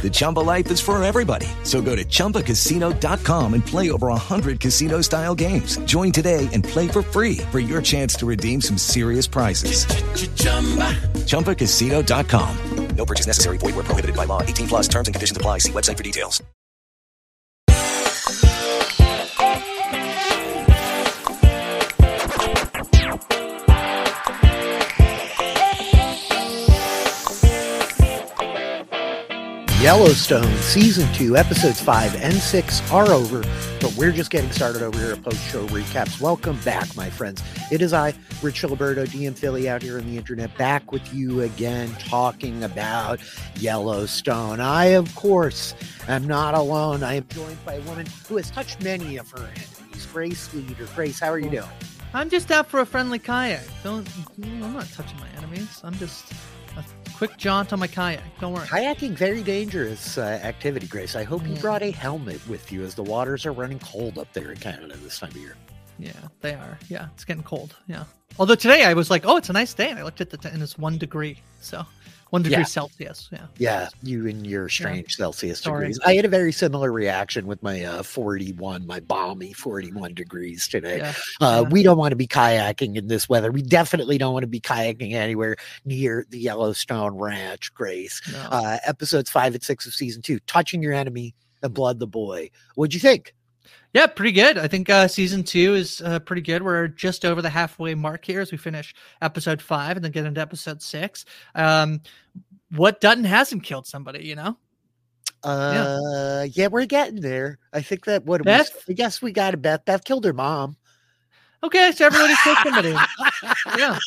The Chumba life is for everybody. So go to ChumbaCasino.com and play over 100 casino-style games. Join today and play for free for your chance to redeem some serious prizes. ChumbaCasino.com. No purchase necessary. Void where prohibited by law. 18 plus terms and conditions apply. See website for details. Yellowstone Season 2, Episodes 5 and 6 are over, but we're just getting started over here at Post Show Recaps. Welcome back, my friends. It is I, Rich Filiberto, DM Filly, out here on the internet, back with you again, talking about Yellowstone. I, of course, am not alone. I am joined by a woman who has touched many of her enemies, Grace Leader. Grace, how are you oh. doing? I'm just out for a friendly kayak. Don't. I'm not touching my enemies. I'm just quick jaunt on my kayak. Don't worry. Kayaking, very dangerous uh, activity, Grace. I hope you Yeah. brought a helmet with you as the waters are running cold up there in Canada this time of year. Yeah, they are. Yeah, it's getting cold. Yeah. Although today I was like, oh, it's a nice day, and I looked at the t- and it's one degree. So one degree Yeah. Celsius. Yeah. Yeah, you and your strange Celsius Sorry. degrees. I had a very similar reaction with my uh, 41, my balmy 41 degrees today. Yeah. Uh, Yeah. We don't want to be kayaking in this weather. We definitely don't want to be kayaking anywhere near the Yellowstone Ranch, Grace. No. Uh, episodes five and six of season two, Touching Your Enemy and Blood the Boy. What'd you think? Yeah, pretty good. I think uh, season two is uh, pretty good. We're just over the halfway mark here as we finish episode five and then get into episode six. Um, what Dutton hasn't killed somebody, you know? Uh, yeah, we're getting there. I think that what Beth? we, I guess we got it. Beth. Beth killed her mom. Okay, so everybody killed somebody. yeah.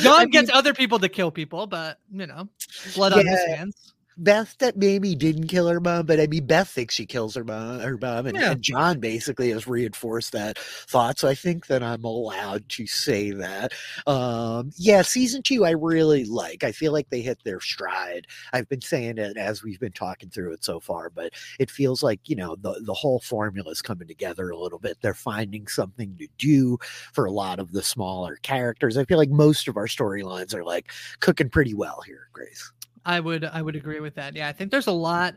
John I gets mean- other people to kill people, but you know, blood on his hands. Beth that maybe didn't kill her mom, but I mean Beth thinks she kills her mom, her mom, and, Yeah. and John basically has reinforced that thought. So I think that I'm allowed to say that. Um, yeah, season two I really like. I feel like they hit their stride. I've been saying it as we've been talking through it so far, but it feels like you know the the whole formula is coming together a little bit. They're finding something to do for a lot of the smaller characters. I feel like most of our storylines are like cooking pretty well here, Grace. I would I would agree with that. Yeah, I think there's a lot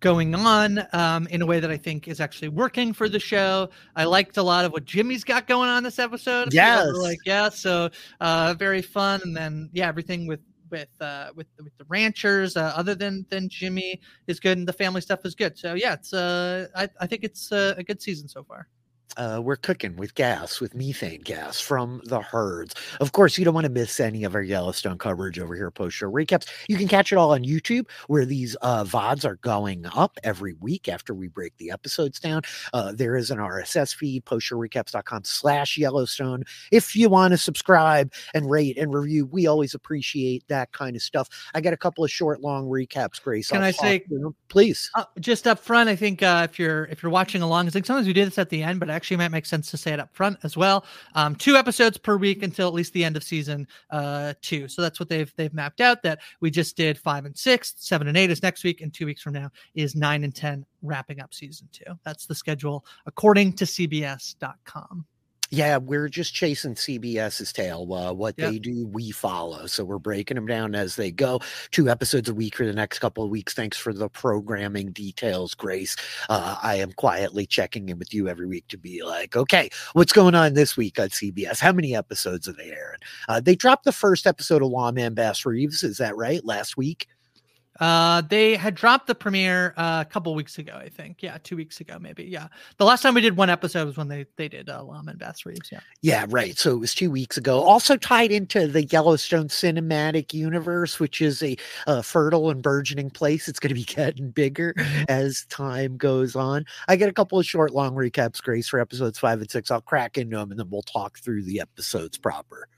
going on um, in a way that I think is actually working for the show. I liked a lot of what Jimmy's got going on this episode. Yes. like yeah, so uh, very fun. And then yeah, everything with with uh, with with the ranchers, uh, other than than Jimmy, is good, and the family stuff is good. So yeah, it's uh, I I think it's uh, a good season so far. Uh, we're cooking with gas, with methane gas from the herds. Of course, you don't want to miss any of our Yellowstone coverage over here, post show recaps. You can catch it all on YouTube, where these uh, VODs are going up every week after we break the episodes down. Uh, there is an RSS feed, postshowrecaps.com slash Yellowstone. If you want to subscribe and rate and review, we always appreciate that kind of stuff. I got a couple of short, long recaps, Grace. Can I'll I say- please? Uh, just up front, I think uh, if you're if you're watching along, I think sometimes we do this at the end, but it actually might make sense to say it up front as well. Um, two episodes per week until at least the end of season uh, two. So that's what they've they've mapped out. That we just did five and six, seven and eight is next week, and two weeks from now is nine and ten wrapping up season two. That's the schedule according to CBS.com. Yeah, we're just chasing CBS's tail. Uh, what Yep. they do, we follow. So we're breaking them down as they go. Two episodes a week for the next couple of weeks. Thanks for the programming details, Grace. Uh, I am quietly checking in with you every week to be like, okay, what's going on this week on CBS? How many episodes are they airing? Uh, they dropped the first episode of Lawman Bass Reeves. Is that right? Last week? Uh, they had dropped the premiere uh, a couple weeks ago, I think. Yeah, two weeks ago, maybe. Yeah, the last time we did one episode was when they they did uh, Lawman Bass Reeves. Yeah. Yeah, right. So it was two weeks ago. Also tied into the Yellowstone cinematic universe, which is a, uh fertile and burgeoning place. It's going to be getting bigger as time goes on. I get a couple of short, long recaps, Grace, for episodes five and six. I'll crack into them and then we'll talk through the episodes proper.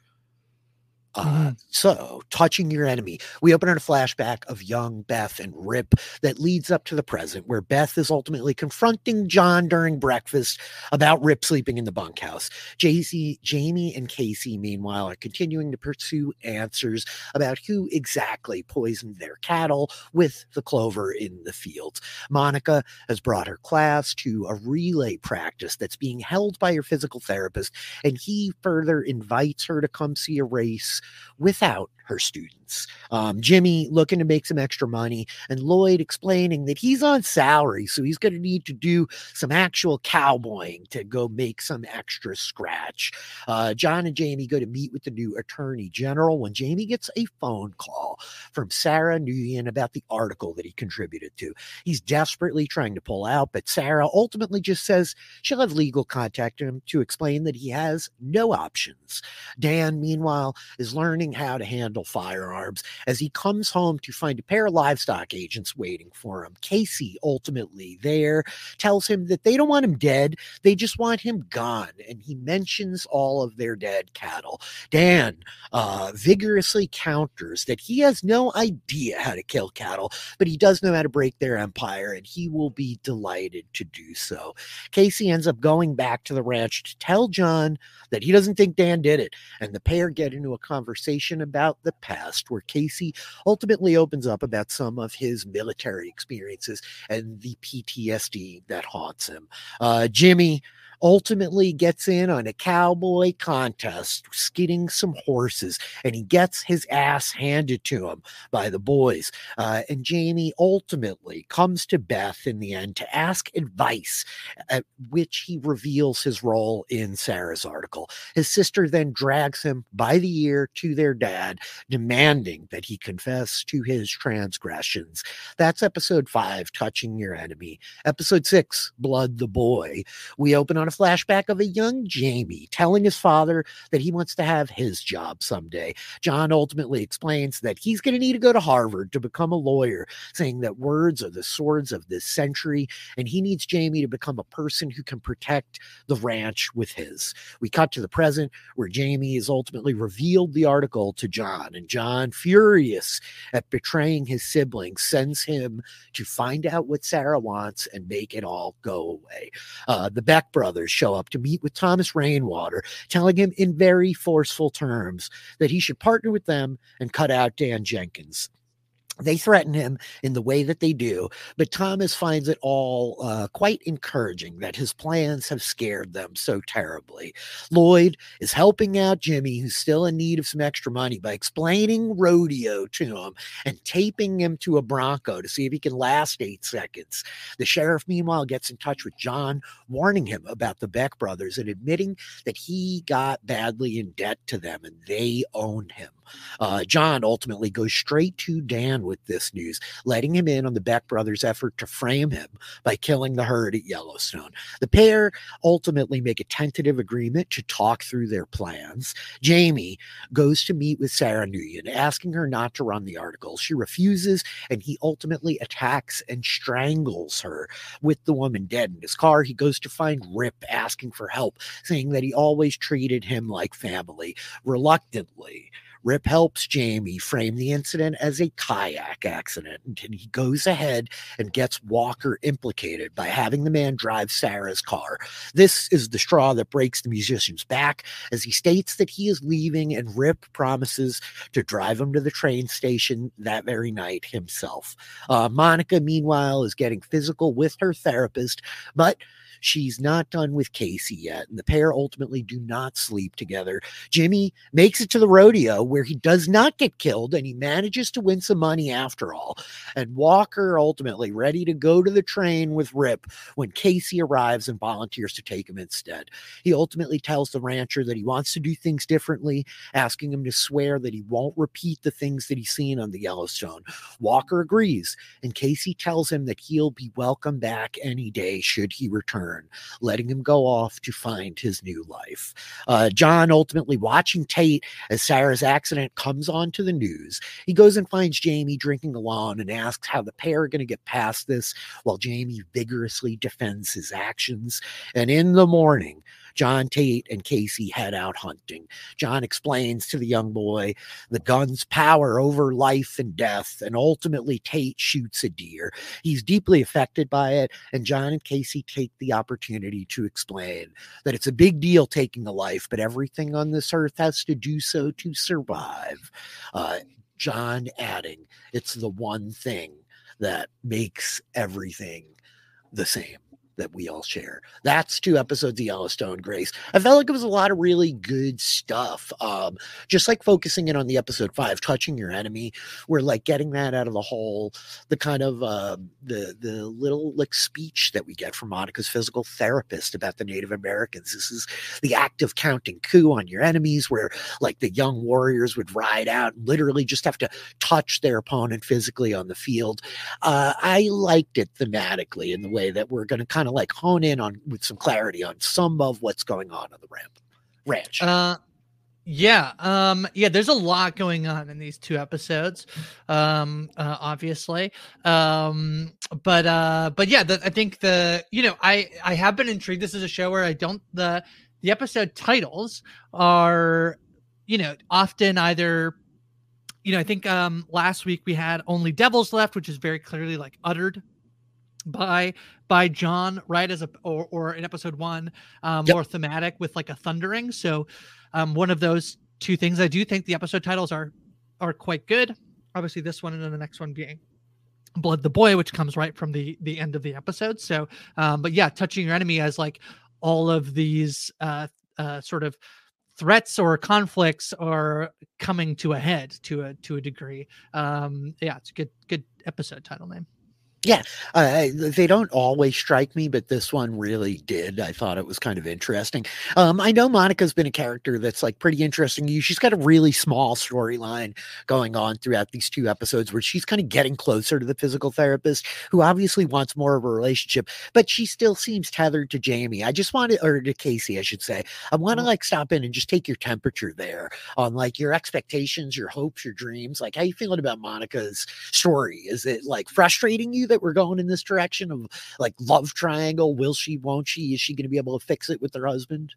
Uh, so, touching your enemy, we open on a flashback of young Beth and Rip that leads up to the present, where Beth is ultimately confronting John during breakfast about Rip sleeping in the bunkhouse. JC, Jamie, and Kayce, meanwhile, are continuing to pursue answers about who exactly poisoned their cattle with the clover in the fields. Monica has brought her class to a relay practice that's being held by her physical therapist, and he further invites her to come see a race without her students. Um, Jimmy looking to make some extra money, and Lloyd explaining that he's on salary, so he's going to need to do some actual cowboying to go make some extra scratch. Uh, John and Jamie go to meet with the new attorney general when Jamie gets a phone call from Sarah Nguyen about the article that he contributed to. He's desperately trying to pull out, but Sarah ultimately just says she'll have legal contact him to explain that he has no options. Dan, meanwhile, is learning how to handle firearms as he comes home to find a pair of livestock agents waiting for him. Kayce, ultimately there, tells him that they don't want him dead, they just want him gone. And he mentions all of their dead cattle. Dan uh, vigorously counters that he has no idea how to kill cattle, but he does know how to break their empire, and he will be delighted to do so. Kayce ends up going back to the ranch to tell John that he doesn't think Dan did it. And the pair get into a conversation about the past, where Kayce ultimately opens up about some of his military experiences and the PTSD that haunts him. Uh, Jimmy ultimately gets in on a cowboy contest, skidding some horses, and he gets his ass handed to him by the boys. Uh, and Jamie ultimately comes to Beth in the end to ask advice, at which he reveals his role in Sarah's article. His sister then drags him by the ear to their dad, demanding that he confess to his transgressions. That's episode five, Touching Your Enemy. Episode six, Blood the Boy. We open on a flashback of a young Jamie telling his father that he wants to have his job someday. John ultimately explains that he's going to need to go to Harvard to become a lawyer, saying that words are the swords of this century, and he needs Jamie to become a person who can protect the ranch with his. We cut to the present where Jamie has ultimately revealed the article to John, and John, furious at betraying his siblings, sends him to find out what Sarah wants and make it all go away. Uh, the Beck brothers show up to meet with Thomas Rainwater, telling him in very forceful terms that he should partner with them and cut out Dan Jenkins. They threaten him in the way that they do, but Thomas finds it all uh, quite encouraging that his plans have scared them so terribly. Lloyd is helping out Jimmy, who's still in need of some extra money, by explaining rodeo to him and taping him to a Bronco to see if he can last eight seconds. The sheriff, meanwhile, gets in touch with John, warning him about the Beck brothers and admitting that he got badly in debt to them and they own him. Uh, John ultimately goes straight to Dan with this news, letting him in on the Beck brothers' effort to frame him by killing the herd at Yellowstone. The pair ultimately make a tentative agreement to talk through their plans. Jamie goes to meet with Sarah Nguyen, asking her not to run the article. She refuses, and he ultimately attacks and strangles her with the woman dead in his car. He goes to find Rip, asking for help, saying that he always treated him like family. Reluctantly, Rip helps Jamie frame the incident as a kayak accident, and he goes ahead and gets Walker implicated by having the man drive Sarah's car. This is the straw that breaks the musician's back as he states that he is leaving, and Rip promises to drive him to the train station that very night himself. Uh, Monica, meanwhile, is getting physical with her therapist, but she's not done with Kayce yet, and the pair ultimately do not sleep together. Jimmy makes it to the rodeo where he does not get killed and he manages to win some money after all. And Walker ultimately ready to go to the train with Rip when Kayce arrives and volunteers to take him instead. He ultimately tells the rancher that he wants to do things differently, asking him to swear that he won't repeat the things that he's seen on the Yellowstone. Walker agrees, and Kayce tells him that he'll be welcome back any day should he return, letting him go off to find his new life. Uh, John ultimately watching Tate as Sarah's accident comes on to the news. He goes and finds Jamie drinking alone and asks how the pair are going to get past this while Jamie vigorously defends his actions. And in the morning, John Tate and Kayce head out hunting. John explains to the young boy the gun's power over life and death, and ultimately Tate shoots a deer. He's deeply affected by it, and John and Kayce take the opportunity to explain that it's a big deal taking a life, but everything on this earth has to do so to survive. Uh, John adding, it's the one thing that makes everything the same that we all share. That's two episodes of Yellowstone, Grace. I felt like it was a lot of really good stuff. Um, just like focusing in on the episode five, touching your enemy, we're like getting that out of the hole. The kind of uh, the the little like speech that we get from Monica's physical therapist about the Native Americans. This is the act of counting coup on your enemies, where like the young warriors would ride out and literally just have to touch their opponent physically on the field. Uh, I liked it thematically in the way that we're going to kind kind of like hone in on with some clarity on some of what's going on on the ramp ranch. Uh, yeah, um, yeah. There's a lot going on in these two episodes, um, uh, obviously, um, but uh, but yeah, the, I think the you know I I have been intrigued. This is a show where I don't the the episode titles are you know often either you know I think um last week we had only devils left, which is very clearly like uttered by by John right as a or, or in episode one um, yep. more thematic with like a thundering. So um, one of those two things. I do think the episode titles are are quite good. Obviously, this one and then the next one being Blood the Boy, which comes right from the the end of the episode. So, um, but yeah, touching your enemy as like all of these uh, uh, sort of threats or conflicts are coming to a head to a to a degree. Um, yeah, it's a good good episode title name. Yeah, uh, they don't always strike me, but this one really did. I thought it was kind of interesting. Um, I know Monica's been a character that's like pretty interesting. You, she's got a really small storyline going on throughout these two episodes where she's kind of getting closer to the physical therapist, who obviously wants more of a relationship, but she still seems tethered to Jamie. I just wanted, or to Kayce, I should say. I want to mm-hmm. like stop in and just take your temperature there on like your expectations, your hopes, your dreams. Like, how you feeling about Monica's story? Is it like frustrating you? That we're going in this direction of like love triangle? Will she? Won't she? Is she going to be able to fix it with her husband?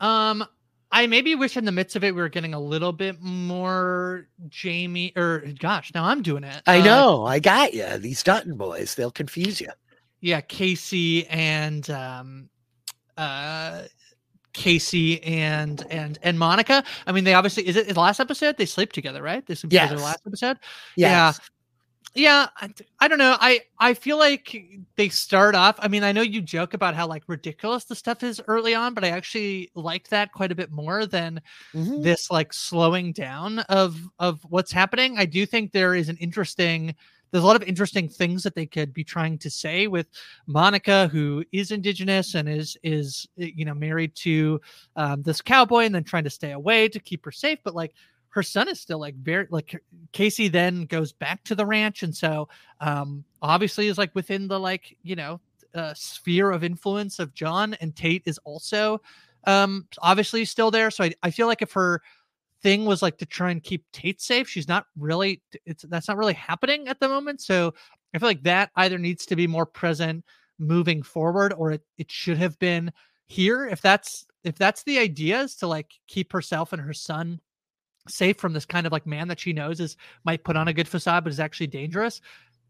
Um, I maybe wish in the midst of it we were getting a little bit more Jamie or gosh, now I'm doing it. I uh, know, I got you. These Dutton boys, they'll confuse you. Yeah, Kayce and um uh Kayce and and and Monica. I mean, they obviously is it the last episode they sleep together, right? They sleep yes. together last episode. Yes. Yeah yeah I, I don't know i i feel like they start off i mean i know you joke about how like ridiculous the stuff is early on but i actually liked that quite a bit more than mm-hmm. this like slowing down of of what's happening i do think there is an interesting there's a lot of interesting things that they could be trying to say with Monica, who is indigenous and is is you know married to um, this cowboy, and then trying to stay away to keep her safe. But like her son is still like very like Kayce then goes back to the ranch and so um obviously is like within the like you know uh, sphere of influence of John and Tate is also um obviously still there so I, I feel like if her thing was like to try and keep Tate safe she's not really it's that's not really happening at the moment so I feel like that either needs to be more present moving forward or it, it should have been here if that's if that's the idea is to like keep herself and her son safe from this kind of like man that she knows is might put on a good facade but is actually dangerous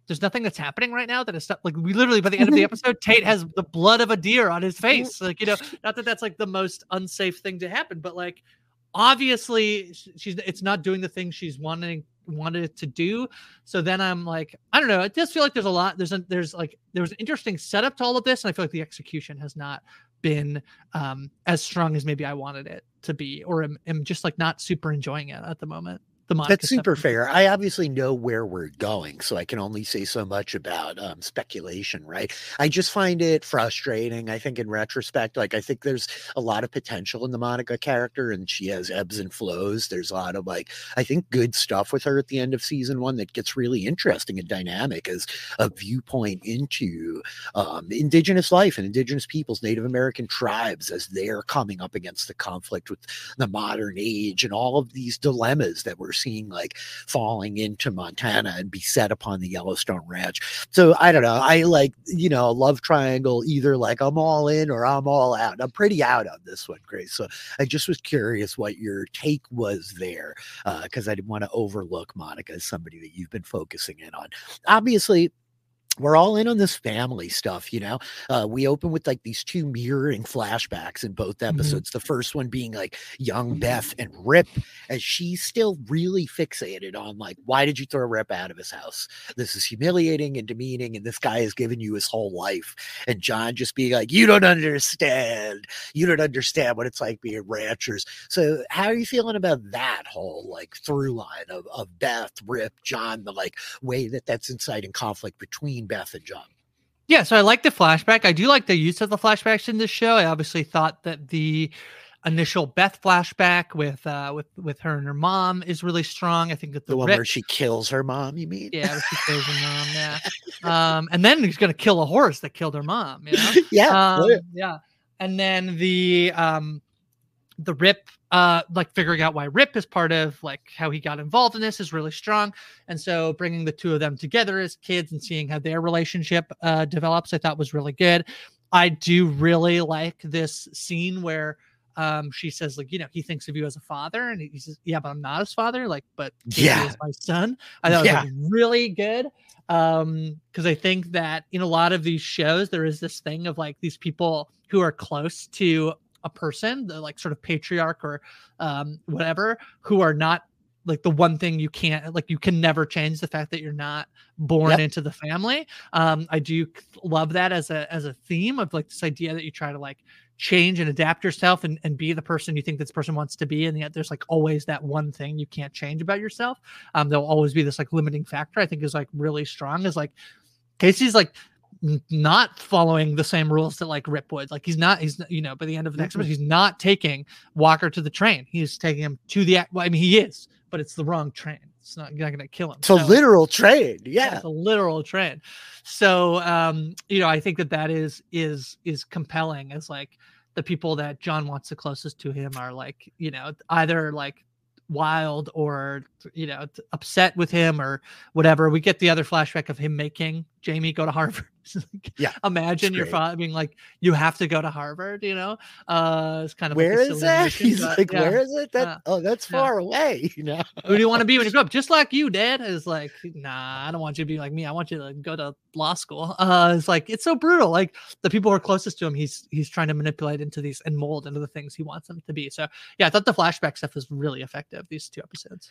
there's nothing that's happening right now that is like we literally by the end of the episode tate has the blood of a deer on his face like you know not that that's like the most unsafe thing to happen but like obviously she's it's not doing the thing she's wanting wanted it to do. So then I'm like, I don't know. It does feel like there's a lot. There's a there's like there was an interesting setup to all of this, and I feel like the execution has not been um, as strong as maybe I wanted it to be, or am, am just like not super enjoying it at the moment the Monica That's super fair. I obviously know where we're going, so I can only say so much about um, speculation, right? I just find it frustrating. I think in retrospect, like I think there's a lot of potential in the Monica character, and she has ebbs and flows. There's a lot of like I think good stuff with her at the end of season one that gets really interesting and dynamic as a viewpoint into um, Indigenous life and Indigenous peoples, Native American tribes as they're coming up against the conflict with the modern age and all of these dilemmas that we're seeing like falling into Montana and be set upon the Yellowstone Ranch. So I don't know. I like, you know, love triangle, either like I'm all in or I'm all out. I'm pretty out on this one, Grace. So I just was curious what your take was there because uh, I didn't want to overlook Monica as somebody that you've been focusing in on. Obviously, we're all in on this family stuff, you know. Uh, we open with like these two mirroring flashbacks in both Mm-hmm. episodes. The first one being like young Beth and Rip, as she's still really fixated on like, why did you throw Rip out of his house? This is humiliating and demeaning, and this guy has given you his whole life. And John just being like, you don't understand. You don't understand what it's like being ranchers. So, how are you feeling about that whole like through line of, of Beth, Rip, John, the like way that that's inciting conflict between Beth and John? Yeah, so I like the flashback. I do like the use of the flashbacks in this show. I obviously thought that the initial Beth flashback with uh with with her and her mom is really strong. I think that the, The one Rip- where she kills her mom, you mean? yeah, where she kills her mom. Yeah, um, and then he's gonna kill a horse that killed her mom. You know? Yeah, um, yeah. yeah. And then the um the Rip uh like figuring out why Rip is part of like how he got involved in this is really strong. And so bringing the two of them together as kids and seeing how their relationship uh develops I thought was really good. I do really like this scene where um she says like you know he thinks of you as a father and he says yeah but i'm not his father like but Yeah. is my son i thought Yeah. it was like, really good um because i think that in a lot of these shows there is this thing of like these people who are close to a person the like sort of patriarch or um whatever who are not like the one thing you can't like you can never change the fact that you're not born Yep. into the family um i do love that as a as a theme of like this idea that you try to like change and adapt yourself and, and be the person you think this person wants to be and yet there's like always that one thing you can't change about yourself um there'll always be this like limiting factor i think is like really strong is like kayce's like not following the same rules that like Rip would. Like he's not, he's you know, by the end of the next episode, he's not taking Walker to the train. He's taking him to the. Well, I mean, he is, but it's the wrong train. It's not, not going to kill him. It's a literal train. Yeah. it's a literal train. so um you know i think that that is is is compelling as like the people that john wants the closest to him are like you know either like wild or you know upset with him or whatever we get the other flashback of him making jamie go to harvard like, Yeah, imagine your father being like you have to go to harvard you know uh it's kind of like Where is silly that? He's but like, yeah. where is it? That yeah. oh, that's Yeah. far away. You know. Who do you want to be when you grow up? Just like you, Dad. Is like, nah, I don't want you to be like me. I want you to go to law school. Uh, it's like it's so brutal. Like the people who are closest to him, he's he's trying to manipulate into these and mold into the things he wants them to be. So yeah, I thought the flashback stuff was really effective. These two episodes.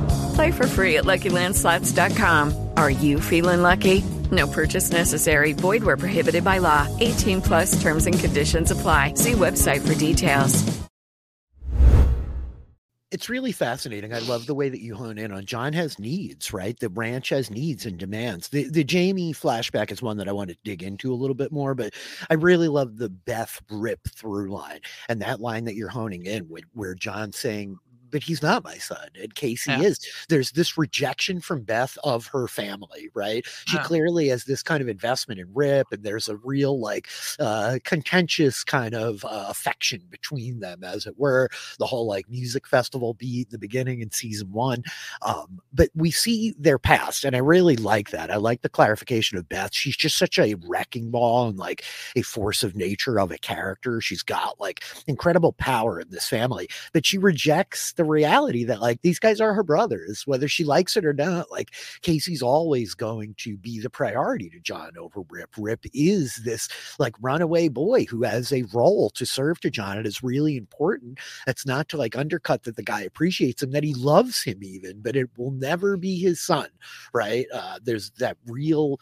Play for free at LuckyLandSlots.com. Are you feeling lucky? No purchase necessary. Void where prohibited by law. 18 plus terms and conditions apply. See website for details. It's really fascinating. I love the way that you hone in on John has needs, right? The ranch has needs and demands. The the Jamie flashback is one that I want to dig into a little bit more, but I really love the Beth Rip through line and that line that you're honing in with where John's saying but he's not my son. And Kayce Yeah. is. There's this rejection from Beth of her family, right? She Yeah. clearly has this kind of investment in Rip, and there's a real, like, uh, contentious kind of uh, affection between them, as it were. The whole, like, music festival beat in the beginning in season one. Um, but we see their past, and I really like that. I like the clarification of Beth. She's just such a wrecking ball and, like, a force of nature of a character. She's got, like, incredible power in this family, but she rejects the reality that like these guys are her brothers, whether she likes it or not. Like Kayce's always going to be the priority to John over Rip. Rip is this like runaway boy who has a role to serve to John. It is really important. It's not to like undercut that the guy appreciates him, that he loves him even, but it will never be his son, right? Uh, there's that real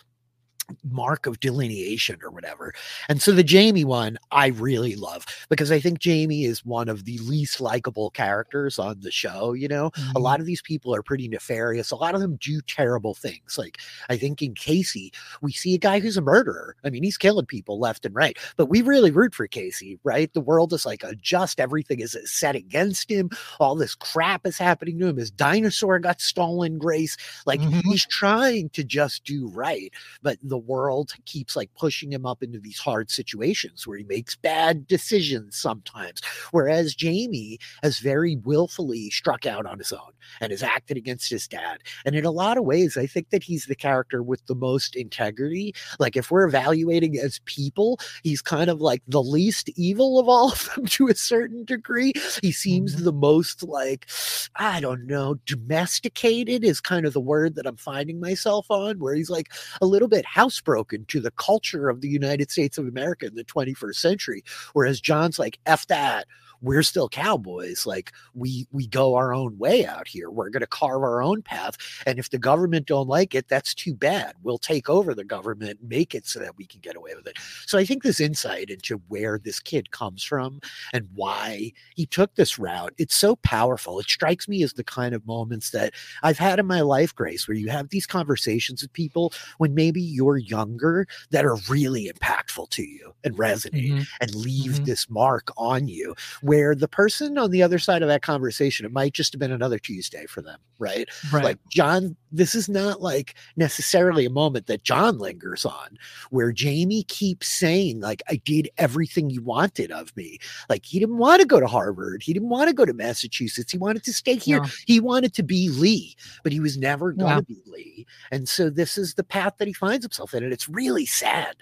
mark of delineation or whatever. And so the Jamie one I really love because I think Jamie is one of the least likable characters on the show, you know. A mm-hmm. lot of these people are pretty nefarious. A lot of them do terrible things. Like I think in Kayce, we see a guy who's a murderer. I mean, he's killing people left and right. But we really root for Kayce, right? The world is like adjust everything is set against him. All this crap is happening to him. His dinosaur got stolen, Grace. Like mm-hmm. he's trying to just do right, but the world keeps like pushing him up into these hard situations where he makes bad decisions sometimes. Whereas Jamie has very willfully struck out on his own and has acted against his dad. And in a lot of ways, I think that he's the character with the most integrity. Like if we're evaluating as people, he's kind of like the least evil of all of them to a certain degree. He seems mm-hmm. the most like, I don't know, domesticated is kind of the word that I'm finding myself on, where he's like a little bit housebroken to the culture of the United States of America in the 21st century. Whereas John's like, F that. We're still cowboys. Like we we go our own way out here. We're gonna carve our own path. And if the government don't like it, that's too bad. We'll take over the government, make it so that we can get away with it. So I think this insight into where this kid comes from and why he took this route, it's so powerful. It strikes me as the kind of moments that I've had in my life, Grace, where you have these conversations with people when maybe you're younger that are really impactful to you and resonate Mm-hmm. and leave this mark on you. Where the person on the other side of that conversation, it might just have been another Tuesday for them, right? Right. Like John, this is not like necessarily a moment that John lingers on, where Jamie keeps saying, like, I did everything you wanted of me. Like he didn't want to go to Harvard, he didn't want to go to Massachusetts, he wanted to stay here. No. He wanted to be Lee, but he was never going Yeah. to be Lee. And so this is the path that he finds himself in, and it's really sad.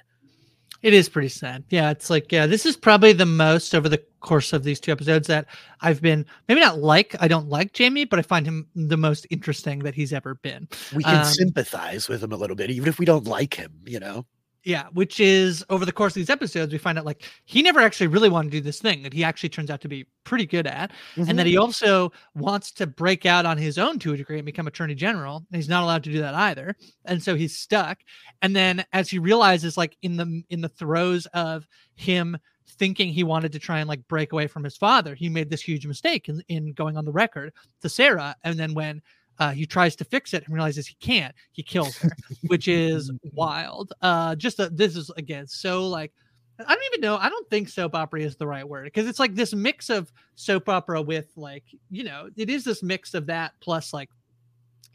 It is pretty sad. Yeah, it's like yeah, this is probably the most over the course of these two episodes that I've been maybe not like I don't like Jamie, but I find him the most interesting that he's ever been. We can Um, sympathize with him a little bit, even if we don't like him, you know. Yeah, which is over the course of these episodes, we find out like he never actually really wanted to do this thing that he actually turns out to be pretty good at. And that mm-hmm. he also wants to break out on his own to a degree and become attorney general. And he's not allowed to do that either. And so he's stuck. And then as he realizes, like in the in the throes of him thinking he wanted to try and like break away from his father, he made this huge mistake in, in going on the record to Sarah. And then when uh, he tries to fix it and realizes he can't. He kills her, which is wild. Uh, just a, this is again so like I don't even know. I don't think soap opera is the right word because it's like this mix of soap opera with like you know it is this mix of that plus like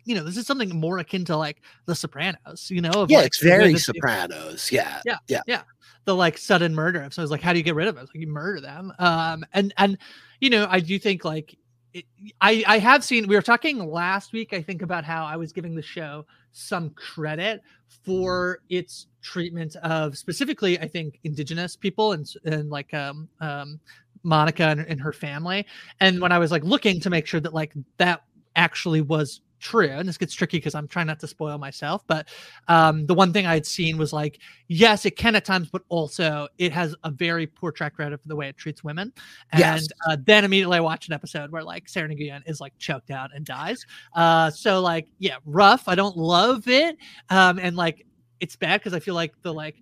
you know, this is something more akin to like The Sopranos. You know, of, yeah, like, it's very that they- Sopranos. Yeah, yeah yeah. yeah the like sudden murder so it's like how do you get rid of it It's like you murder them um and and you know i do think like it, i i have seen we were talking last week i think about how i was giving the show some credit for its treatment of specifically i think indigenous people and and like um um monica and, and her family. And when i was like looking to make sure that like that actually was true and this gets tricky because i'm trying not to spoil myself but um the one thing i had seen was like yes it can at times but also it has a very poor track record for the way it treats women and Yes. uh, then immediately i watch an episode where like sarah nguyen is like choked out and dies uh so like yeah rough i don't love it um and like it's bad because i feel like the like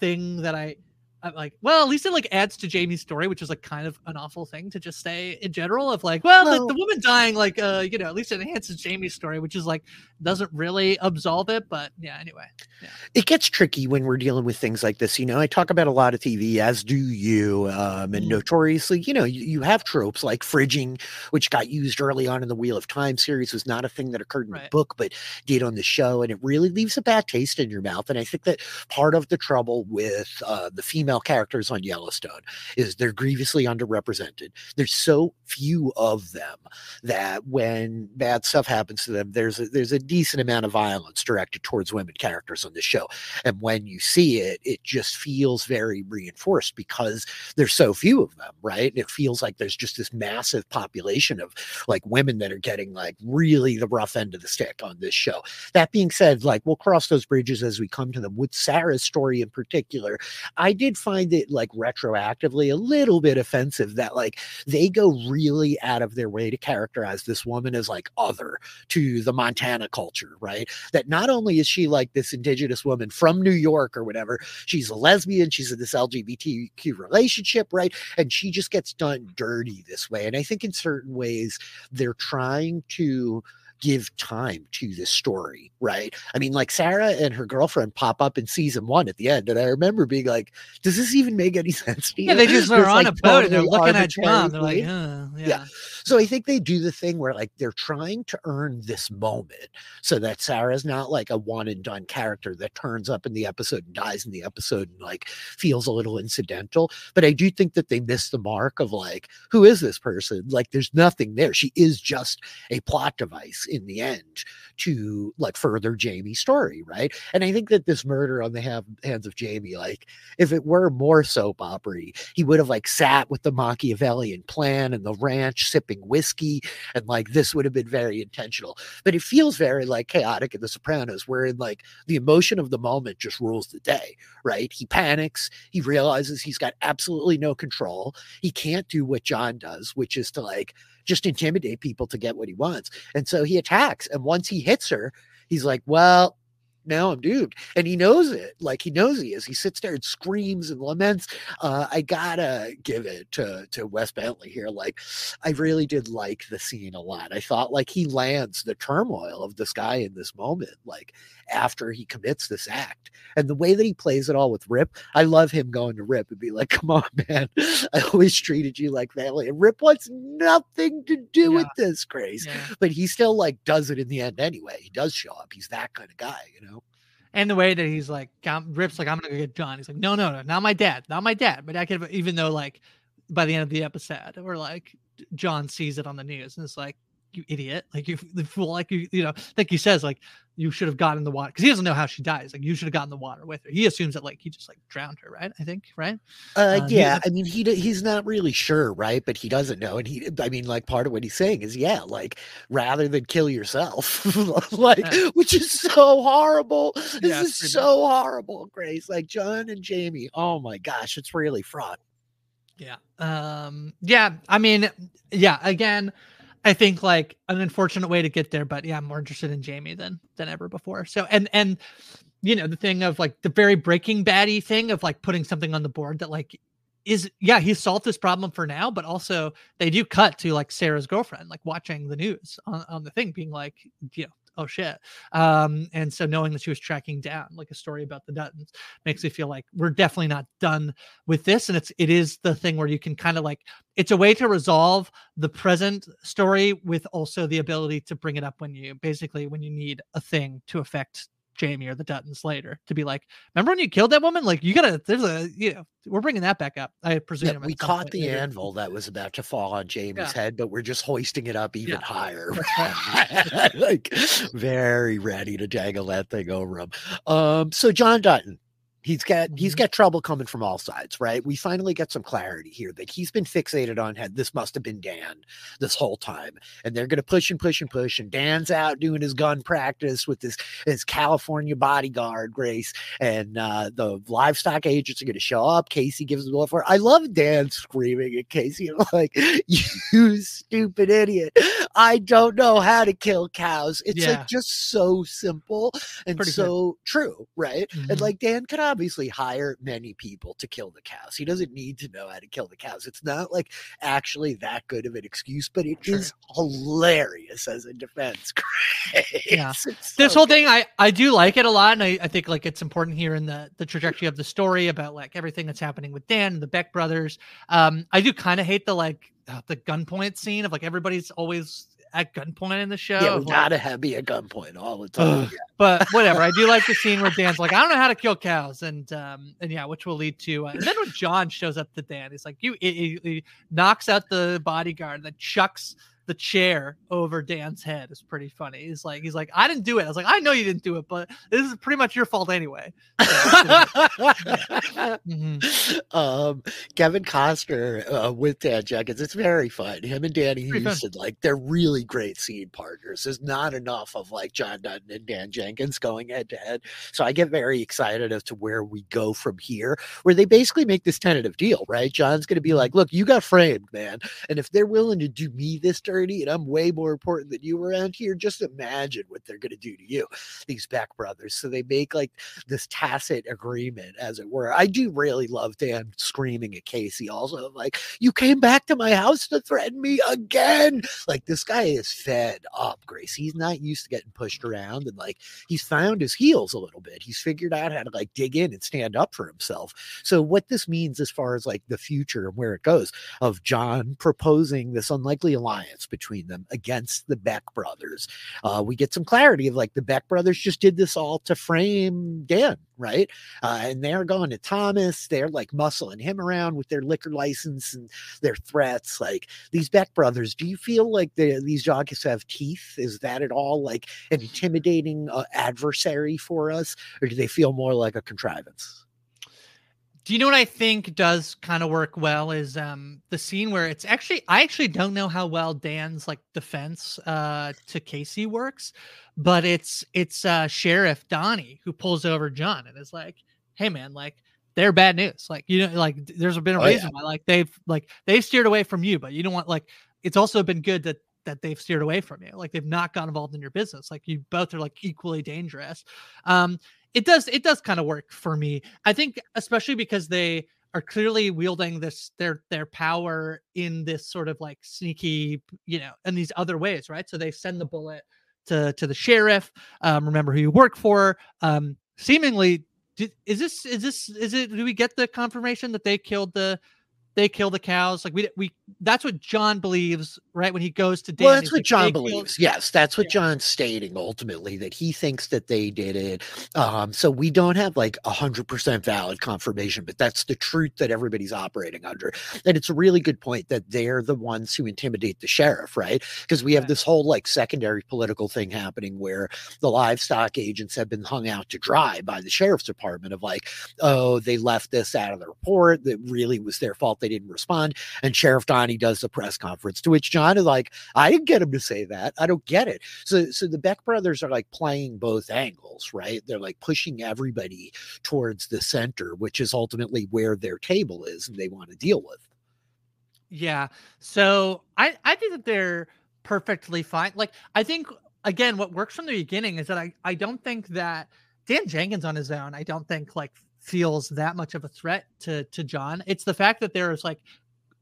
thing that i I'm like, well, at least it like adds to Jamie's story, which is like kind of an awful thing to just say in general. Of like, well, Well- the, the woman dying, like, uh, you know, at least it enhances Jamie's story, which is like doesn't really absolve it. But yeah, anyway, it gets tricky when we're dealing with things like this. You know, I talk about a lot of TV, as do you. Um, and notoriously, you know, you, you have tropes like fridging, which got used early on in the Wheel of Time series, was not a thing that occurred in the book, but did on the show. And it really leaves a bad taste in your mouth. And I think that part of the trouble with uh, the female characters on Yellowstone is they're grievously underrepresented. There's so few of them that when bad stuff happens to them, there's a, there's a decent amount of violence directed towards women characters on the show. And when you see it, it just feels very reinforced because there's so few of them, right? And it feels like there's just this massive population of like women that are getting like really the rough end of the stick on this show. That being said, like we'll cross those bridges as we come to them. With Sarah's story in particular, I did find it like retroactively a little bit offensive that like they go really out of their way to characterize this woman as like other to the Montana culture, right? That not only is she like this indigenous woman from New York or whatever, she's a lesbian, she's in this LGBTQ relationship, right? And she just gets done dirty this way. And I think in certain ways they're trying to give time to this story, right? I mean, like Sarah and her girlfriend pop up in season one at the end, and I remember being like, "Does this even make any sense to you?" yeah, they just are on like, a boat and they're looking at John. They're like, uh, yeah. So I think they do the thing where like they're trying to earn this moment so that Sarah's not like a one and done character that turns up in the episode and dies in the episode and like feels a little incidental. But I do think that they miss the mark of like, who is this person? Like there's nothing there. She is just a plot device in the end to like further Jamie's story, right? And I think that this murder on the ha- hands of Jamie, like if it were more soap opery, he would have like sat with the Machiavellian plan and the ranch sipping whiskey, and like this would have been very intentional. But it feels very like chaotic in The Sopranos, wherein like the emotion of the moment just rules the day, right? He panics, he realizes he's got absolutely no control. He can't do what John does, which is to like just intimidate people to get what he wants. And so he attacks. And once he hits her, he's like, well, now I'm doomed. And he knows it. Like he knows he is. He sits there and screams and laments. Uh, I gotta give it to to Wes Bentley here. Like, I really did like the scene a lot. I thought like he lands the turmoil of this guy in this moment, like after he commits this act. And the way that he plays it all with Rip, I love him going to Rip and be like, come on, man. I always treated you like family. And Rip wants nothing to do with this, Grace. But he still like does it in the end anyway. He does show up. He's that kind of guy, you know? And the way that he's like, "Come- Rip's like, I'm gonna go get John. He's like, no, no, no, not my dad, not my dad. But I could, even though like by the end of the episode, where like John sees it on the news and it's like, you idiot, like you the fool, like you, you know, like he says, like you should have gotten in the water because he doesn't know how she dies. Like you should have gotten the water with her. He assumes that like he just like drowned her, right? I think, right? Uh, Um, yeah, I mean, he he's not really sure, right? But he doesn't know, and he, I mean, like part of what he's saying is, yeah, like rather than kill yourself, like which is so horrible. This Yeah, is so horrible, Grace. Like John and Jamie. Oh my gosh, it's really fraught. Yeah. Um yeah, I mean, yeah, again, I think like an unfortunate way to get there, but yeah, I'm more interested in Jamie than than ever before. So and and you know, the thing of like the very breaking baddie thing of like putting something on the board that like is yeah, he solved this problem for now, but also they do cut to like Sarah's girlfriend, like watching the news on, on the thing, being like, you know, oh shit. Um, and so knowing that she was tracking down like a story about the Duttons makes me feel like we're definitely not done with this. And it's it is the thing where you can kind of like it's a way to resolve the present story with also the ability to bring it up when you basically when you need a thing to affect Jamie or the Duttons later to be like, remember when you killed that woman? Like you gotta, there's a, you know, we're bringing that back up. I presume yeah, we caught the later. anvil that was about to fall on Jamie's yeah. head, but we're just hoisting it up even yeah. higher. like very ready to dangle that thing over him. Um, so John Dutton, He's got he's mm-hmm. got trouble coming from all sides, right? We finally get some clarity here that he's been fixated on head. This must have been Dan this whole time, and they're going to push and push and push. And Dan's out doing his gun practice with his his California bodyguard Grace, and uh, the livestock agents are going to show up. Kayce gives him the for. I love Dan screaming at Kayce, like "You stupid idiot! I don't know how to kill cows." It's yeah. like just so simple and Pretty so good. true, right? Mm-hmm. And like Dan could obviously hire many people to kill the cows. He doesn't need to know how to kill the cows. It's not like actually that good of an excuse, but it sure. is hilarious as a defense. yeah. So this whole good. thing, I, I do like it a lot. And I, I think like it's important here in the, the trajectory of the story about like everything that's happening with Dan and the Beck brothers. Um, I do kind of hate the like the gunpoint scene of like everybody's always at gunpoint in the show. Yeah, we gotta have be at gunpoint all the time. yeah. But whatever. I do like the scene where Dan's like, I don't know how to kill cows, and um, and yeah, which will lead to. Uh, and then when John shows up to Dan, he's like, you, he, he, he knocks out the bodyguard, then chucks the chair over Dan's head is pretty funny. He's like, he's like, I didn't do it. I was like, I know you didn't do it, but this is pretty much your fault anyway. So, mm-hmm. um, Kevin Costner uh, with Dan Jenkins, it's very fun. Him and Danny fun. like they're really great scene partners. There's not enough of like John Dutton and Dan Jenkins going head to head. So I get very excited as to where we go from here, where they basically make this tentative deal, right? John's going to be mm-hmm. like, look, you got framed, man. And if they're willing to do me this and I'm way more important than you around here. Just imagine what they're going to do to you, these Beck brothers. So they make like this tacit agreement, as it were. I do really love Dan screaming at Kayce, also, like, you came back to my house to threaten me again. Like, this guy is fed up, Grace. He's not used to getting pushed around and like he's found his heels a little bit. He's figured out how to like dig in and stand up for himself. So, what this means as far as like the future and where it goes of John proposing this unlikely alliance between them against the Beck brothers. Uh, we get some clarity of like the Beck brothers just did this all to frame Dan, right? Uh, and they're going to Thomas. They're like muscling him around with their liquor license and their threats. Like these Beck brothers, do you feel like the, these jockeys have teeth? Is that at all like an intimidating uh, adversary for us, or do they feel more like a contrivance? Do you know what I think does kind of work well is um the scene where it's actually I actually don't know how well Dan's like defense uh to Kayce works, but it's it's uh Sheriff Donnie who pulls over John and is like, "Hey man, like they're bad news. Like you know, like there's been a oh, reason yeah. why like they've like they've steered away from you, but you don't want like it's also been good that that they've steered away from you. Like they've not got involved in your business. Like you both are like equally dangerous. Um, it does it does kind of work for me. I think especially because they are clearly wielding this their their power in this sort of like sneaky, you know, in these other ways, right? So they send the bullet to to the sheriff. Um, remember who you work for. Um, seemingly, did, is this is this is it? Do we get the confirmation that they killed the they kill the cows. Like we we that's what John believes, right? When he goes to Dan, well, that's what like, John believes. Killed. Yes, that's what yeah. John's stating ultimately that he thinks that they did it. Um, so we don't have like a hundred percent valid confirmation, but that's the truth that everybody's operating under. And it's a really good point that they're the ones who intimidate the sheriff, right? Because we have yeah. this whole like secondary political thing happening where the livestock agents have been hung out to dry by the sheriff's department of like, oh, they left this out of the report that really was their fault they didn't respond. And Sheriff Donnie does the press conference, to which John is like, I didn't get him to say that. I don't get it. So, so the Beck brothers are like playing both angles, right? They're like pushing everybody towards the center, which is ultimately where their table is and they want to deal with. Yeah. So I, I think that they're perfectly fine. Like, I think, again, what works from the beginning is that I, I don't think that Dan Jenkins on his own, I don't think like feels that much of a threat to to John. It's the fact that there's like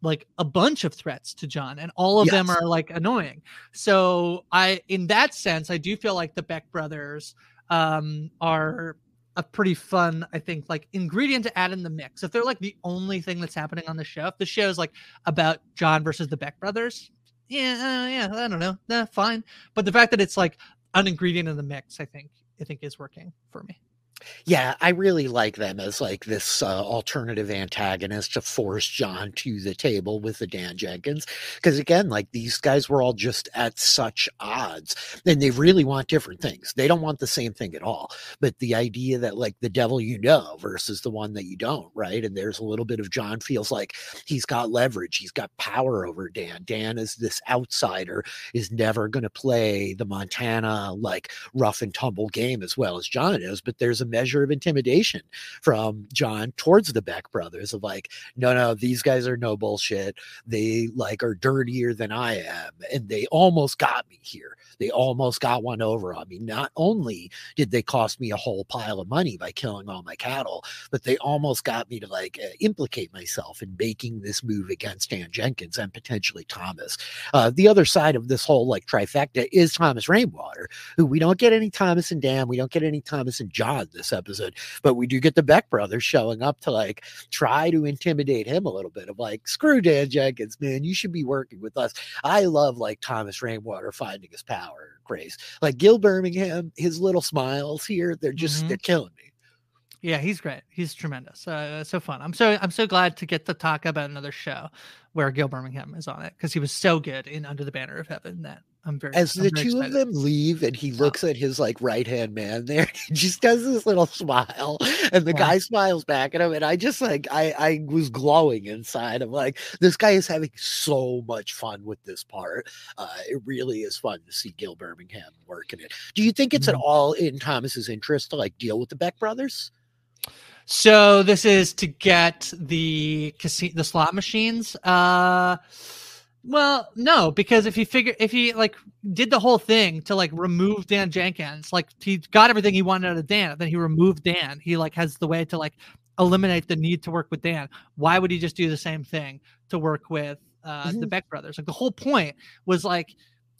like a bunch of threats to John, and all of them are like annoying. So I, in that sense, I do feel like the Beck brothers um, are a pretty fun, I think, like ingredient to add in the mix. If they're like the only thing that's happening on the show, if the show is like about John versus the Beck brothers, yeah, uh, yeah, I don't know, nah, fine. But the fact that it's like an ingredient in the mix, I think, I think is working for me. Yeah, I really like them as like this uh, alternative antagonist to force John to the table with the Dan Jenkins. Because again, like these guys were all just at such odds and they really want different things. They don't want the same thing at all. But the idea that like the devil you know versus the one that you don't, right? And there's a little bit of John feels like he's got leverage, he's got power over Dan. Dan is this outsider, is never going to play the Montana like rough and tumble game as well as John is. But there's a measure of intimidation from John towards the Beck brothers of like, no, no, these guys are no bullshit. They like are dirtier than I am. And they almost got me here. They almost got one over on me. Not only did they cost me a whole pile of money by killing all my cattle, but they almost got me to like uh, implicate myself in making this move against Dan Jenkins and potentially Thomas. Uh, the other side of this whole like trifecta is Thomas Rainwater, who we don't get any Thomas and Dan, we don't get any Thomas and John this episode, but we do get the Beck brothers showing up to like try to intimidate him a little bit of like, screw Dan Jenkins, man, you should be working with us. I love like Thomas Rainwater finding his power, Grace. Like Gil Birmingham, his little smiles here, they're just Mhm. they're killing me. Yeah, he's great. He's tremendous. Uh, so fun. I'm so I'm so glad to get to talk about another show where Gil Birmingham is on it because he was so good in Under the Banner of Heaven that I'm very As I'm the very two of them leave and he looks at his like right hand man there, he just does this little smile and the Yeah. guy smiles back at him. And I just like, I, I was glowing inside. I'm like, this guy is having so much fun with this part. Uh, it really is fun to see Gil Birmingham working it. Do you think it's at Mhm. all in Thomas's interest to like deal with the Beck brothers? So this is to get the casino, the slot machines. Uh, well, no, because if he figure if he like did the whole thing to like remove Dan Jenkins, like he got everything he wanted out of Dan, then he removed Dan. He like has the way to like eliminate the need to work with Dan. Why would he just do the same thing to work with uh, the Mhm. Beck brothers? Like the whole point was like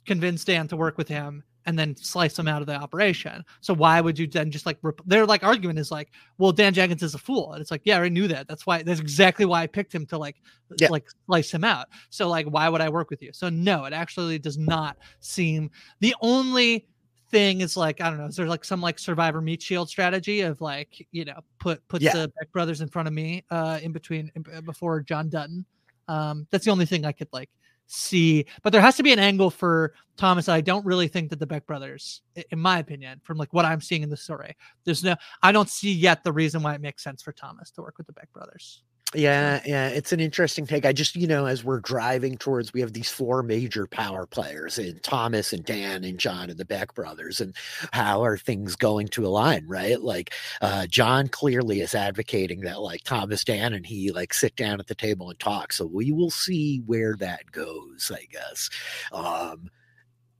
convince Dan to work with him and then slice him out of the operation. So why would you then just like rep- their like argument is like, well, Dan Jenkins is a fool, and it's like, yeah, I already knew that. That's why that's exactly why I picked him to like Yeah. like slice him out. So like, why would I work with you? So no, it actually does not seem the only thing is like I don't know. Is there like some like Survivor meat shield strategy of like you know put put Yeah. the Beck brothers in front of me uh in between in, before John Dutton. Um, that's the only thing I could like see. But there has to be an angle for Thomas. I don't really think that the Beck brothers, in my opinion, from like what I'm seeing in the story, there's no. I don't see yet the reason why it makes sense for Thomas to work with the Beck brothers. Yeah, yeah, it's an interesting take. I just, you know, as we're driving towards, we have these four major power players in Thomas and Dan and John and the Beck brothers, and how are things going to align, right? Like, uh, John clearly is advocating that, like, Thomas, Dan, and he like sit down at the table and talk. So we will see where that goes, I guess. Um,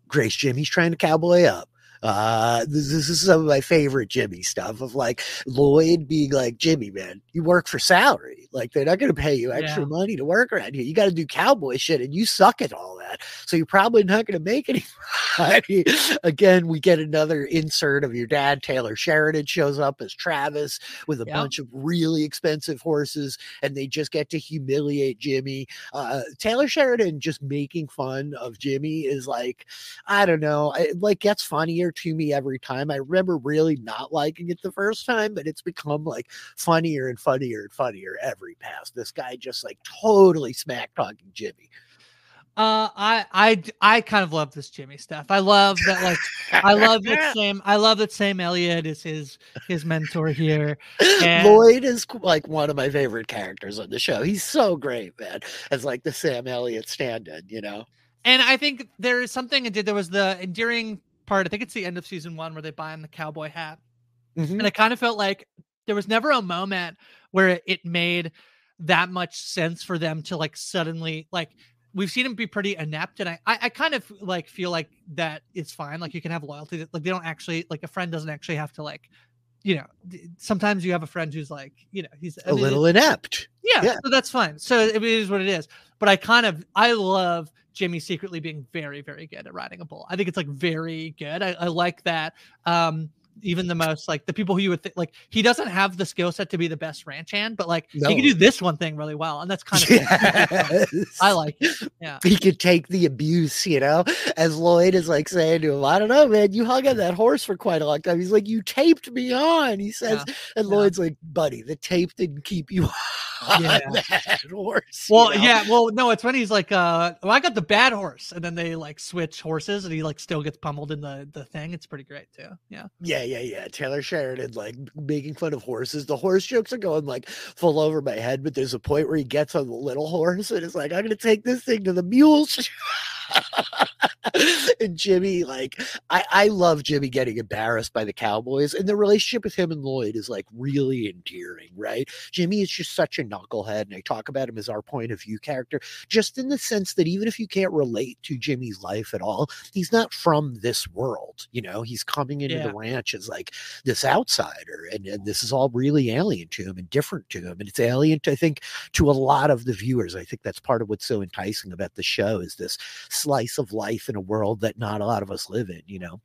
Grace Jimmy's trying to cowboy up. Uh, this, this is some of my favorite Jimmy stuff of like Lloyd being like, Jimmy, man, you work for salary. Like they're not going to pay you extra Yeah. money to work around here. You got to do cowboy shit and you suck at all that. So you're probably not going to make any money. Again, we get another insert of your dad, Taylor Sheridan shows up as Travis with a Yep. bunch of really expensive horses and they just get to humiliate Jimmy. Uh, Taylor Sheridan just making fun of Jimmy is like, I don't know, it like gets funnier to me every time. I remember really not liking it the first time, but it's become like funnier and funnier and funnier every pass. This guy just like totally smack talking Jimmy. Uh, i i kind of love this Jimmy stuff. I love that like I love that Sam. I love that Sam Elliott is his his mentor here. And Lloyd is like one of my favorite characters on the show. He's so great, man, as like the Sam Elliott stand-in, you know. and I think there is something it did. There was the endearing part. I think it's the end of season one where they buy him the cowboy hat, Mhm. and I kind of felt like there was never a moment where it, made that much sense for them to like suddenly like we've seen him be pretty inept and I, I i kind of like feel like that it's fine like you can have loyalty that like they don't actually like a friend doesn't actually have to like you know, sometimes you have a friend who's like, you know, he's I A mean, little inept. yeah, Yeah. so that's fine. So it is what it is. But I kind of I love Jimmy secretly being very, very good at riding a bull. I think it's like very good. I, I like that. Um, even the most like the people who you would think like he doesn't have the skill set to be the best ranch hand, but like he can do this one thing really well, and that's kind of Yes. I like it. Yeah. he could take the abuse, you know, as Lloyd is like saying to him, I don't know, man, you hung on that horse for quite a long time. He's like, You taped me on. He says, and Lloyd's like, Buddy, the tape didn't keep you on Yeah. horse. you Well, know? yeah, well, no, it's when he's like, uh, well, I got the bad horse, and then they like switch horses, and he like still gets pummeled in the the thing. It's pretty great too. Yeah. Yeah, yeah, yeah. Taylor Sheridan like making fun of horses. The horse jokes are going like full over my head, but there's a point where he gets on the little horse and it's like, I'm gonna take this thing to the mules. and Jimmy, like, I, I love Jimmy getting embarrassed by the Cowboys, and the relationship with him and Lloyd is like really endearing, right? Jimmy is just such a knucklehead, and I talk about him as our point of view character, just in the sense that even if you can't relate to Jimmy's life at all, he's not from this world. You know, he's coming into Yeah. the ranch as like this outsider, and, and this is all really alien to him and different to him. And it's alien, to, I think, to a lot of the viewers. I think that's part of what's so enticing about the show is this slice of life in a world that not a lot of us live in, you know?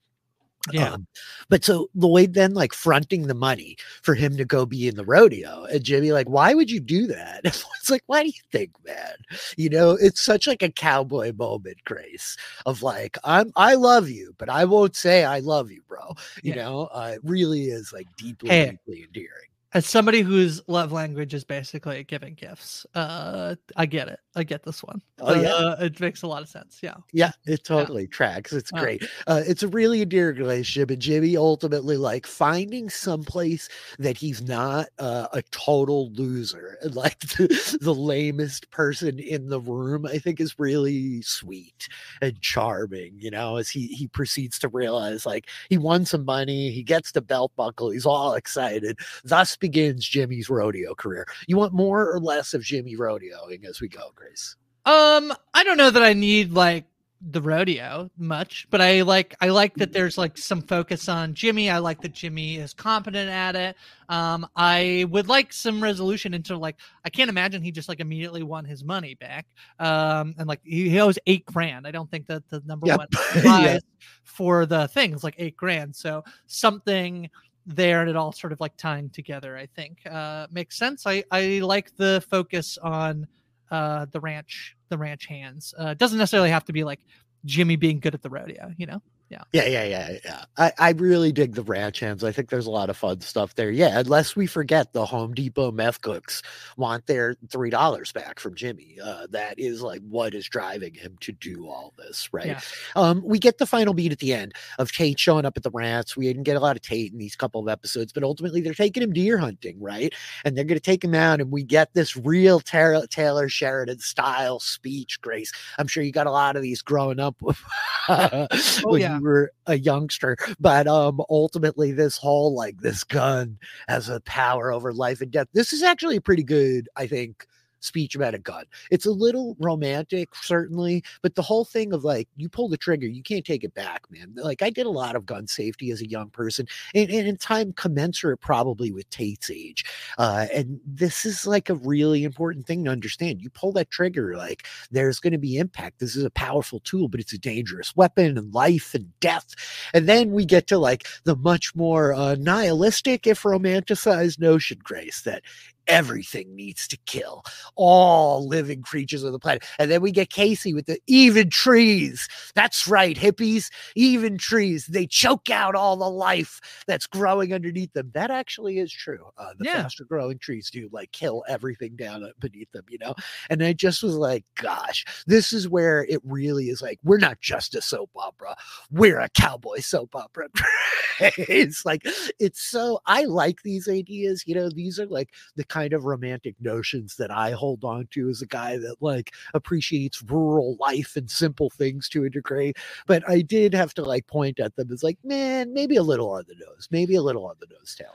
Yeah. Um, but so Lloyd then like fronting the money for him to go be in the rodeo. And Jimmy, like, why would you do that? It's like, why do you think, man? You know, it's such like a cowboy moment, Grace, of like, I'm I love you, but I won't say I love you, bro. You Yeah. know, uh, it really is like deeply, Hey. deeply endearing. As somebody whose love language is basically giving gifts, uh, I get it. I get this one. Oh, yeah. Uh, it makes a lot of sense. Yeah. Yeah, it totally tracks. It's Yeah. great. Uh, it's a really endearing relationship, and Jimmy ultimately like finding someplace that he's not uh, a total loser, like the, the lamest person in the room. I think is really sweet and charming. You know, as he he proceeds to realize like he won some money, he gets the belt buckle, he's all excited. Thus begins Jimmy's rodeo career. You want more or less of Jimmy rodeoing as we go, Grace? Um, I don't know that I need like the rodeo much, but I like I like that there's like some focus on Jimmy. I like that Jimmy is competent at it. Um, I would like some resolution into like I can't imagine he just like immediately won his money back. Um, and like he, he owes eight grand. I don't think that the number Yep. one Yeah. for the thing is like eight grand. So something there and it all sort of like tying together, I think, uh, makes sense. I I like the focus on uh the ranch the ranch hands uh doesn't necessarily have to be like jimmy being good at the rodeo you know yeah Yeah, yeah, yeah, yeah. I, I really dig the ranch hands. I think there's a lot of fun stuff there. Yeah, unless we forget the Home Depot meth cooks want their three dollars back from Jimmy. Uh, that is like what is driving him to do all this, right? Yeah. Um, we get the final beat at the end of Tate showing up at the ranch. We didn't get a lot of Tate in these couple of episodes, but ultimately they're taking him deer hunting, right? And they're going to take him out, and we get this real Taylor, Taylor Sheridan style speech. Grace, I'm sure you got a lot of these growing up Oh, yeah. Were a youngster, but um, ultimately this whole like this gun has a power over life and death. This is actually a pretty good, I think, speech about a gun. It's a little romantic, certainly, but the whole thing of like you pull the trigger, you can't take it back, man. Like I did a lot of gun safety as a young person, and, and in time commensurate probably with Tate's age. Uh, and this is like a really important thing to understand. You pull that trigger, like there's going to be impact. This is a powerful tool, but it's a dangerous weapon and life and death. And then we get to like the much more uh, nihilistic, if romanticized notion, Grace, that everything needs to kill all living creatures of the planet. And then we get Kayce with the even trees. That's right, hippies, even trees. They choke out all the life that's growing underneath them. That actually is true. Uh, the Yeah. faster growing trees do like kill everything down beneath them, you know? And I just was like, gosh, this is where it really is like, we're not just a soap opera, we're a cowboy soap opera. it's like, it's so, I like these ideas, you know, these are like the kind of romantic notions that I hold on to as a guy that like appreciates rural life and simple things to a degree. But I did have to like point at them as like, man, maybe a little on the nose, maybe a little on the nose, Taylor.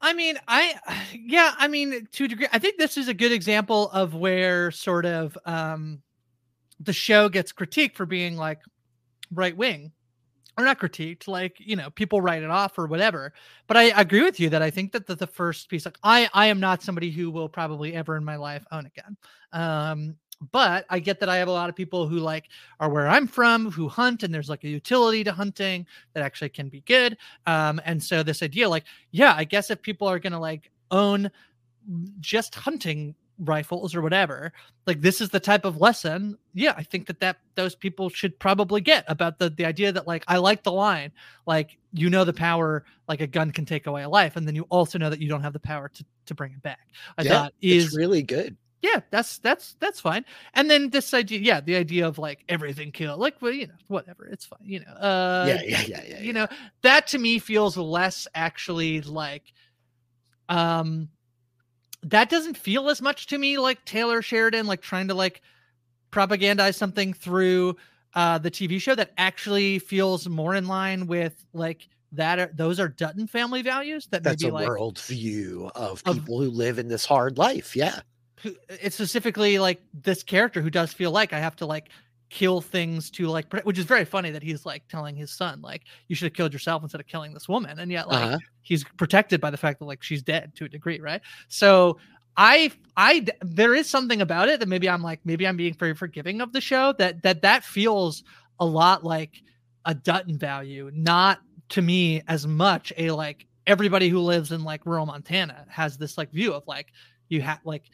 i mean i yeah i mean to a degree i think this is a good example of where sort of um the show gets critiqued for being like right wing or not critiqued like you know people write it off or whatever but i agree with you that i think that the, the first piece like i i am not somebody who will probably ever in my life own a gun um but i get that i have a lot of people who like are where i'm from who hunt and there's like a utility to hunting that actually can be good um and so this idea like yeah i guess if people are gonna like own just hunting rifles or whatever like this is the type of lesson yeah i think that that those people should probably get about the the idea that like i like the line like you know the power like a gun can take away a life and then you also know that you don't have the power to to bring it back i Yeah, thought is it's really good. yeah that's that's that's fine and then this idea yeah the idea of like everything kill like well you know whatever it's fine you know uh yeah, yeah, yeah, yeah. you know that to me feels less actually like um that doesn't feel as much to me like taylor sheridan like trying to like propagandize something through uh the tv show that actually feels more in line with like that are, those are dutton family values that That's maybe a like world view of people who live in this hard life. Yeah. who- it's specifically like this character who does feel like I have to like kill things to like which is very funny that he's like telling his son like you should have killed yourself instead of killing this woman and yet like Uh-huh. he's protected by the fact that like she's dead to a degree right so I I there is something about it that maybe I'm like maybe I'm being very forgiving of the show that that that feels a lot like a Dutton value not to me as much a like everybody who lives in like rural Montana has this like view of like you have like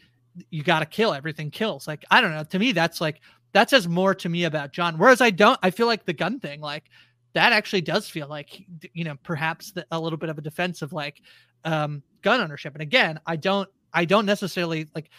you got to kill everything kills like i don't know to me that's like that says more to me about john. Whereas i don't i feel like the gun thing like that actually does feel like you know perhaps the, a little bit of a defense of like um gun ownership. And again i don't i don't necessarily like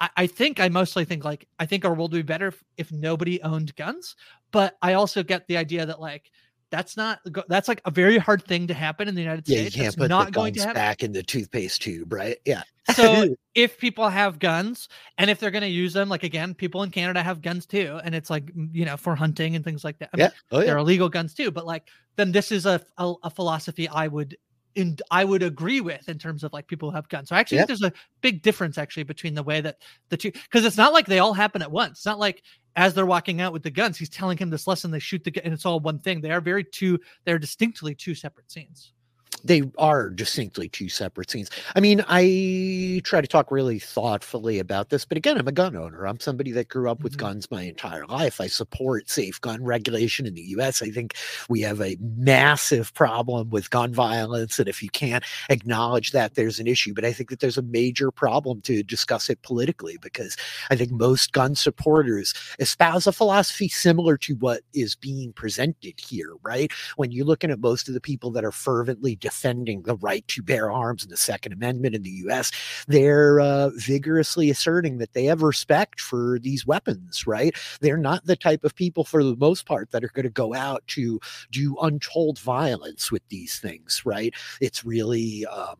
I, I think i mostly think like i think our world would be better if, if nobody owned guns. But i also get the idea that like that's not that's like a very hard thing to happen in the united Yeah, you states can't It's put not the going to happen back in the toothpaste tube, right? Yeah. so if people have guns and if they're going to use them like again people in canada have guns too and it's like you know for hunting and things like that I mean, Yeah. Oh, yeah. they're illegal guns too but like then this is a, a, a philosophy i would in i would agree with in terms of like people who have guns. So i actually think there's a big difference actually between the way that the two because it's not like they all happen at once. It's not like as they're walking out with the guns he's telling him this lesson they shoot the gun and it's all one thing. They are very two they're distinctly two separate scenes they are distinctly two separate scenes. I mean, I try to talk really thoughtfully about this, but again, I'm a gun owner. I'm somebody that grew up with mm-hmm. guns my entire life. I support safe gun regulation in the US. I think we have a massive problem with gun violence. And if you can't acknowledge that, there's an issue. But I think that there's a major problem to discuss it politically because I think most gun supporters espouse a philosophy similar to what is being presented here, right? When you're looking at most of the people that are fervently defending the right to bear arms in the Second Amendment in the US, they're uh, vigorously asserting that they have respect for these weapons, right? They're not the type of people, for the most part, that are going to go out to do untold violence with these things, right? It's really. Um,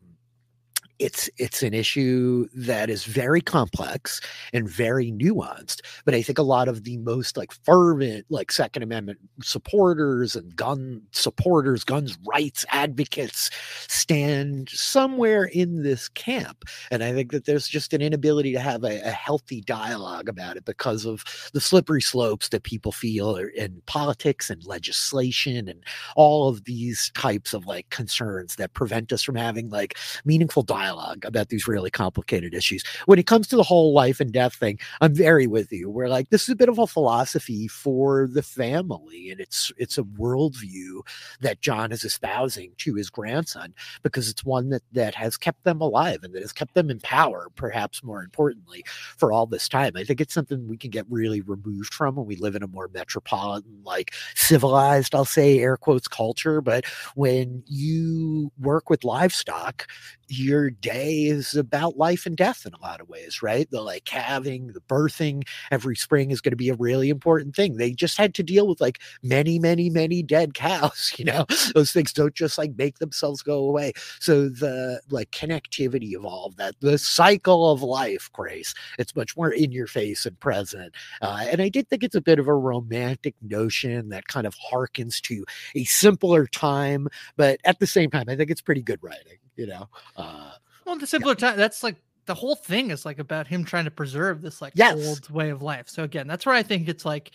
it's it's an issue that is very complex and very nuanced but i think a lot of the most like fervent like second amendment supporters and gun supporters guns rights advocates stand somewhere in this camp and i think that there's just an inability to have a, a healthy dialogue about it because of the slippery slopes that people feel in politics and legislation and all of these types of like concerns that prevent us from having like meaningful dialogue about these really complicated issues. When it comes to the whole life and death thing, I'm very with you. We're like, this is a bit of a philosophy for the family, and it's it's a worldview that John is espousing to his grandson because it's one that that has kept them alive and that has kept them in power, perhaps more importantly, for all this time. I think it's something we can get really removed from when we live in a more metropolitan, like civilized, I'll say air quotes culture. But when you work with livestock, your day is about life and death in a lot of ways, right? The like calving, the birthing every spring is going to be a really important thing. They just had to deal with like many, many, many dead cows, you know, those things don't just like make themselves go away. So the like connectivity of all of that, the cycle of life, Grace, it's much more in your face and present. Uh, and I did think it's a bit of a romantic notion that kind of harkens to a simpler time, but at the same time, I think it's pretty good writing, you know. Uh, Well, the simpler time, that's like the whole thing is like about him trying to preserve this like Yes. old way of life. So again, that's where I think it's like,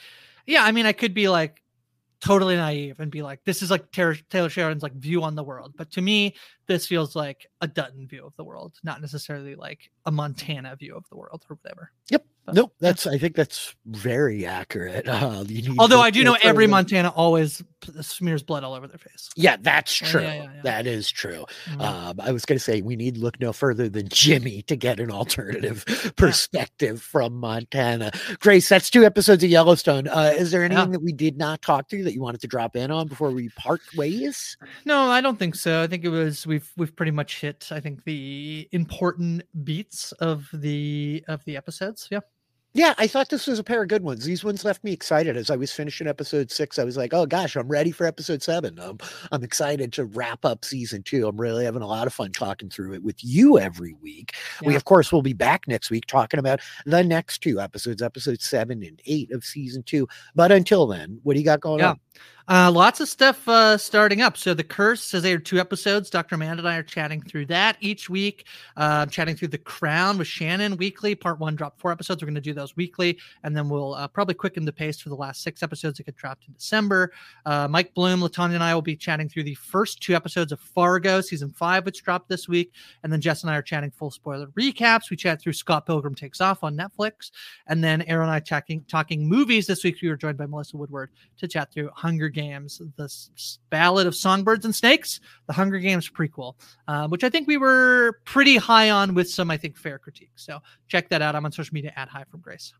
yeah, I mean, I could be like, totally naive and be like, this is like Taylor, Taylor Sheridan's like view on the world. But to me, this feels like a Dutton view of the world, not necessarily like a Montana view of the world or whatever. Yep. But, nope. That's I think that's very accurate. Uh, Although I do know every Montana always smears blood all over their face. Yeah, that's true. Yeah, yeah, yeah, that is true. Mm-hmm. Um, I was going to say we need look no further than Jimmy to get an alternative perspective from Montana. Grace, that's two episodes of Yellowstone. Uh, is there anything that we did not talk to that you wanted to drop in on before we part ways? No, I don't think so. I think it was we've we've pretty much hit. I think the important beats of the of the episodes. Yeah. Yeah, I thought this was a pair of good ones. These ones left me excited as I was finishing episode six. I was like, oh gosh, I'm ready for episode seven. Um, I'm excited to wrap up season two. I'm really having a lot of fun talking through it with you every week. Yeah. We, of course, will be back next week talking about the next two episodes, episode seven and eight of season two. But until then, what do you got going yeah. on? Uh, lots of stuff uh, starting up. So the curse says there are two episodes. Dr. Amanda and I are chatting through that each week. Uh, chatting through the Crown with Shannon weekly. Part one dropped four episodes. We're going to do those weekly, and then we'll uh, probably quicken the pace for the last six episodes that get dropped in December. Uh, Mike Bloom, Latanya, and I will be chatting through the first two episodes of Fargo season five, which dropped this week, and then Jess and I are chatting full spoiler recaps. We chat through Scott Pilgrim Takes Off on Netflix, and then Aaron and I talking talking movies this week. We were joined by Melissa Woodward to chat through Hunger Games, the Ballad of Songbirds and Snakes, the Hunger Games prequel, uh, which I think we were pretty high on with some, I think, fair critiques. So check that out. I'm on social media at Hi from Grace.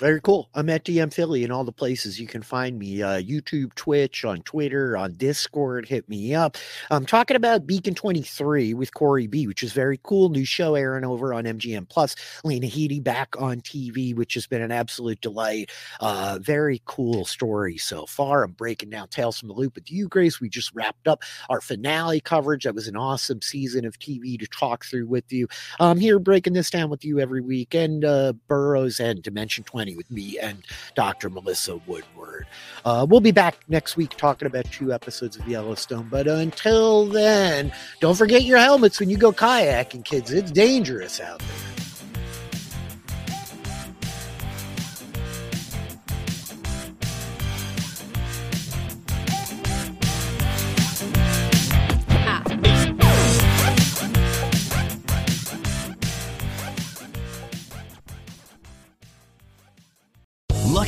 Very cool. I'm at DM Filly in all the places you can find me uh, YouTube, Twitch, on Twitter, on Discord. Hit me up. I'm talking about Beacon 23 with Corey B, which is very cool. New show airing over on MGM Plus. Lena Headey back on TV, which has been an absolute delight. Uh, very cool story so far. I'm breaking down Tales from the Loop with you, Grace. We just wrapped up our finale coverage. That was an awesome season of TV to talk through with you. I'm here breaking this down with you every week. And uh, Burrow's End Dimension 20 with me and Dr. Melissa Woodward. Uh, we'll be back next week talking about two episodes of Yellowstone. But until then, don't forget your helmets when you go kayaking, kids. It's dangerous out there.